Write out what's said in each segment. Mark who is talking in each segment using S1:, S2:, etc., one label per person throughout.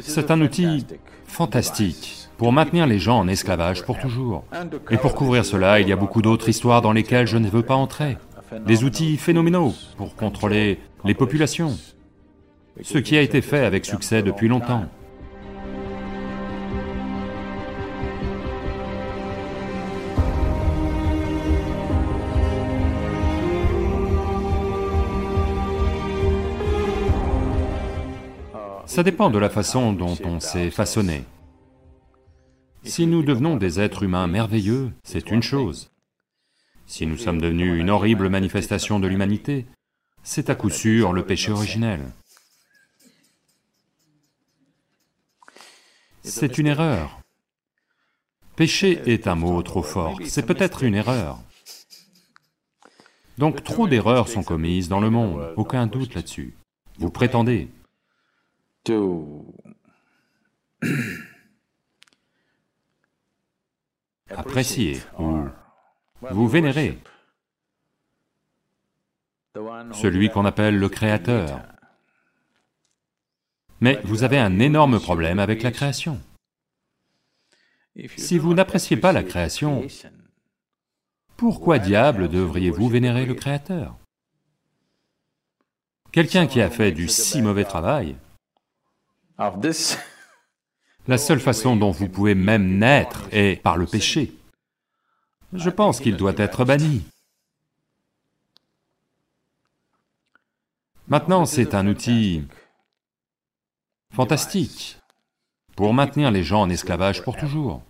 S1: C'est un outil fantastique pour maintenir les gens en esclavage pour toujours. Et pour couvrir cela, il y a beaucoup d'autres histoires dans lesquelles je ne veux pas entrer. Des outils phénoménaux pour contrôler les populations, ce qui a été fait avec succès depuis longtemps. Ça dépend de la façon dont on s'est façonné. Si nous devenons des êtres humains merveilleux, c'est une chose. Si nous sommes devenus une horrible manifestation de l'humanité, c'est à coup sûr le péché originel. C'est une erreur. Péché est un mot trop fort, c'est peut-être une erreur. Donc trop d'erreurs sont commises dans le monde, aucun doute là-dessus. Vous prétendez, apprécier ou vous vénérez. celui qu'on appelle le Créateur. Mais vous avez un énorme problème avec la création. Si vous n'appréciez pas la création, pourquoi diable devriez-vous vénérer le Créateur? Quelqu'un qui a fait du si mauvais travail la seule façon dont vous pouvez même naître est par le péché. Je pense qu'il doit être banni. Maintenant, c'est un outil fantastique pour maintenir les gens en esclavage pour toujours.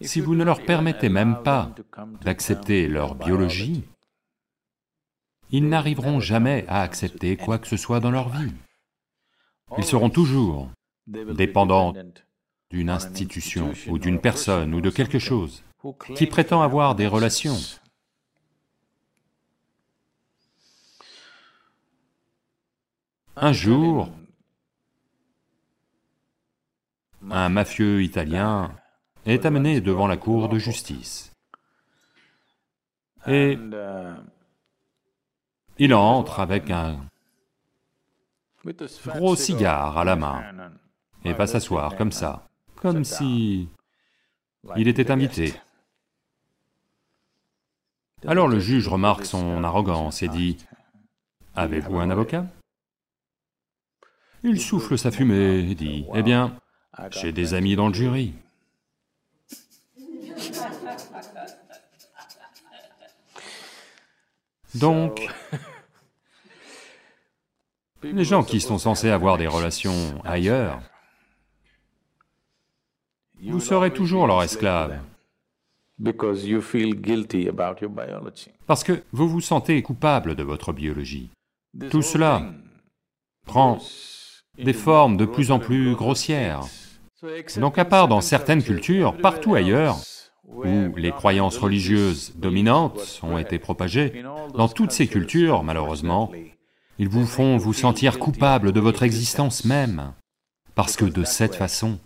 S1: Si vous ne leur permettez même pas d'accepter leur biologie, ils n'arriveront jamais à accepter quoi que ce soit dans leur vie. Ils seront toujours dépendants d'une institution ou d'une personne ou de quelque chose qui prétend avoir des relations. Un jour, un mafieux italien est amené devant la cour de justice. Et il entre avec un gros cigare à la main, et va s'asseoir comme ça, comme si il était invité. Alors le juge remarque son arrogance et dit, « Avez-vous un avocat ?» Il souffle sa fumée et dit, « Eh bien, j'ai des amis dans le jury. » Donc, les gens qui sont censés avoir des relations ailleurs, vous serez toujours leur esclave. Parce que vous vous sentez coupable de votre biologie. Tout cela prend des formes de plus en plus grossières. Donc à part dans certaines cultures, partout ailleurs, où les croyances religieuses dominantes ont été propagées, dans toutes ces cultures, malheureusement, ils vous font vous sentir coupable de votre existence même, parce que de cette façon,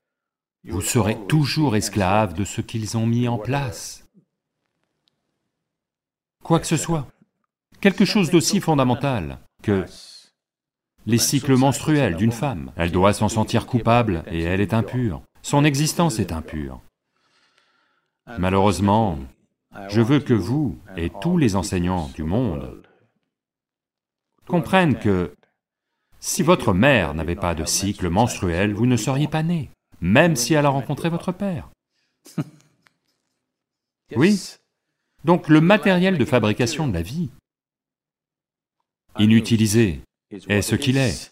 S1: vous serez toujours esclave de ce qu'ils ont mis en place. Quoi que ce soit, quelque chose d'aussi fondamental que les cycles menstruels d'une femme. Elle doit s'en sentir coupable et elle est impure. Son existence est impure. Malheureusement, je veux que vous et tous les enseignants du monde comprennent que si votre mère n'avait pas de cycle menstruel, vous ne seriez pas né, même si elle a rencontré votre père. Oui Donc le matériel de fabrication de la vie, inutilisé, est ce qu'il est.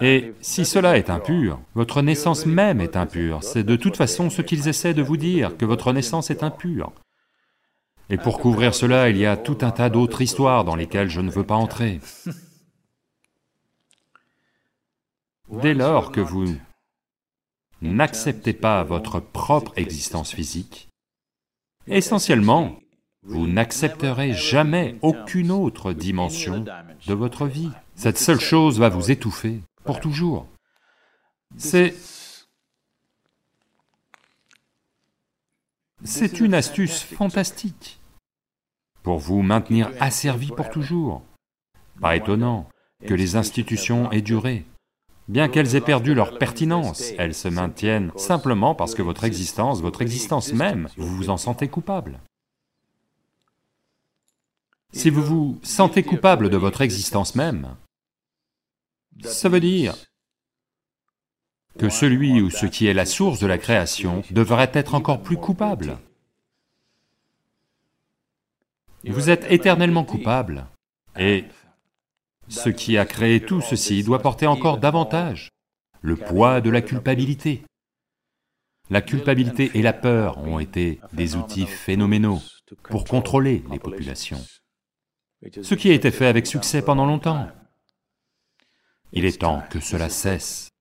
S1: Et si cela est impur, votre naissance même est impure, c'est de toute façon ce qu'ils essaient de vous dire, que votre naissance est impure. Et pour couvrir cela, il y a tout un tas d'autres histoires dans lesquelles je ne veux pas entrer. Dès lors que vous n'acceptez pas votre propre existence physique, essentiellement, vous n'accepterez jamais aucune autre dimension de votre vie. Cette seule chose va vous étouffer pour toujours. C'est une astuce fantastique pour vous maintenir asservi pour toujours. Pas étonnant que les institutions aient duré. Bien qu'elles aient perdu leur pertinence, elles se maintiennent simplement parce que votre existence, votre existence même, vous vous en sentez coupable. Si vous vous sentez coupable de votre existence même, ça veut dire que celui ou ce qui est la source de la création devrait être encore plus coupable. Vous êtes éternellement coupable, et ce qui a créé tout ceci doit porter encore davantage le poids de la culpabilité. La culpabilité et la peur ont été des outils phénoménaux pour contrôler les populations, ce qui a été fait avec succès pendant longtemps. Il est temps que cela cesse.